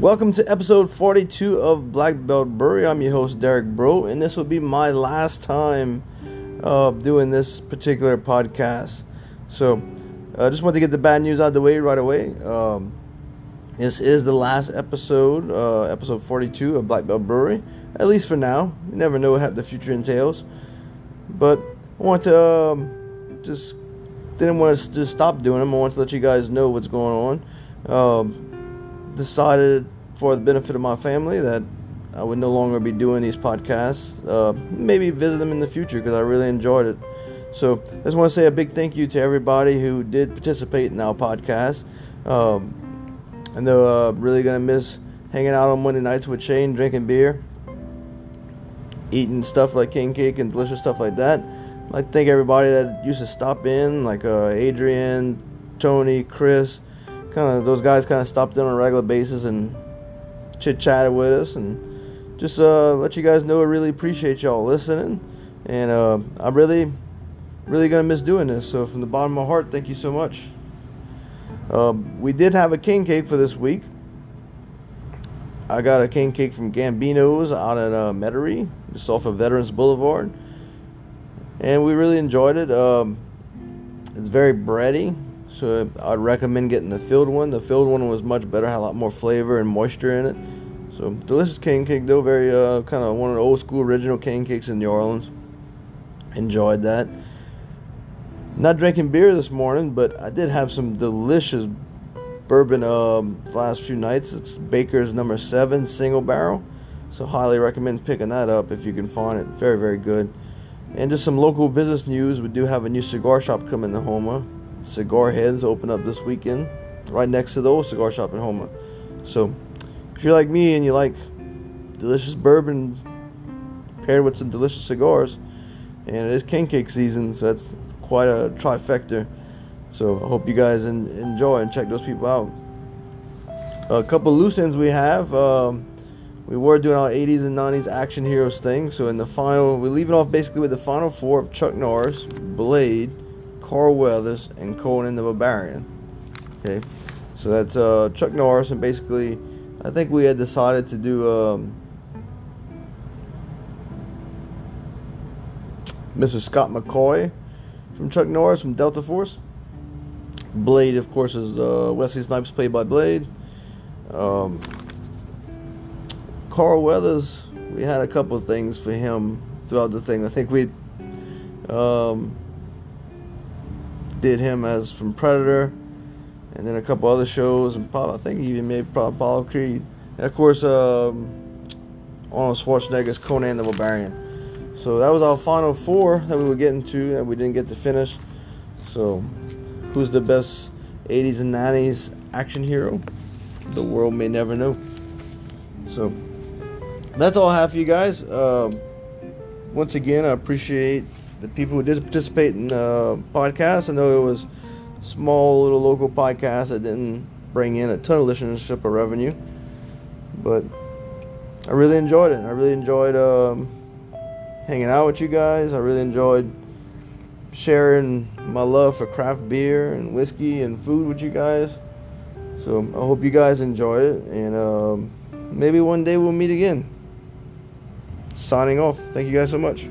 Welcome to episode 42 of Black Belt Brewery. I'm your host, Derek Bro, and this will be my last time uh, doing this particular podcast. So, I uh, just want to get the bad news out of the way right away. Um, this is the last episode, uh, episode 42 of Black Belt Brewery, at least for now. You never know what the future entails. But I want to um, just didn't want to just stop doing them. I want to let you guys know what's going on. Um, decided for the benefit of my family that I would no longer be doing these podcasts. Uh, maybe visit them in the future because I really enjoyed it. So I just want to say a big thank you to everybody who did participate in our podcast. Um, I know uh, really gonna miss hanging out on Monday nights with Shane, drinking beer, eating stuff like king cake and delicious stuff like that. I'd like to thank everybody that used to stop in, like uh, Adrian, Tony, Chris, kind of those guys kind of stopped in on a regular basis and chit chatted with us and just uh, let you guys know I really appreciate y'all listening. And uh, I'm really really gonna miss doing this. So from the bottom of my heart thank you so much. Um, we did have a king cake for this week. I got a king cake from Gambino's out at uh, Metairie. Just off of Veterans Boulevard. And we really enjoyed it. Um, it's very bready so I'd recommend getting the filled one. The filled one was much better, had a lot more flavor and moisture in it. So delicious cane cake though, very uh, kind of one of the old school original cane cakes in New Orleans. Enjoyed that. Not drinking beer this morning, but I did have some delicious bourbon um, last few nights. It's Baker's number seven single barrel. So highly recommend picking that up if you can find it. Very, very good. And just some local business news. We do have a new cigar shop coming to Houma. Cigar Heads open up this weekend, right next to the old cigar shop in Houma. So, if you're like me and you like delicious bourbon paired with some delicious cigars, and it is king cake season, so that's quite a trifecta. So, I hope you guys enjoy and check those people out. A couple loose ends we have. Um, we were doing our 80s and 90s action heroes thing. So in the final, we're leaving off basically with the final four of Chuck Norris, Blade, Carl Weathers, and Conan the Barbarian. Okay, so that's uh, Chuck Norris, and basically, I think we had decided to do um, Mr. Scott McCoy from Chuck Norris from Delta Force. Blade, of course, is uh, Wesley Snipes played by Blade. Um, Carl Weathers, we had a couple of things for him throughout the thing. I think we um, did him as from Predator, and then a couple other shows, and I think he even made Apollo Creed, and of course um, Arnold Schwarzenegger's Conan the Barbarian. So that was our final four that we were getting to, and we didn't get to finish. So, who's the best 80s and 90s action hero? The world may never know. So, that's all I have for you guys. Uh, once again, I appreciate the people who did participate in the podcast. I know it was small little local podcast that didn't bring in a ton of listenership or revenue, but I really enjoyed it. I really enjoyed um, hanging out with you guys. I really enjoyed sharing my love for craft beer and whiskey and food with you guys. So I hope you guys enjoy it, and um, maybe one day we'll meet again. Signing off. Thank you guys so much.